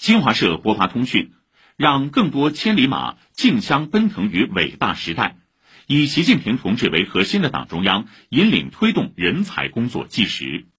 新华社播发通讯让更多千里马竞相奔腾于伟大时代。以习近平同志为核心的党中央引领推动人才工作纪实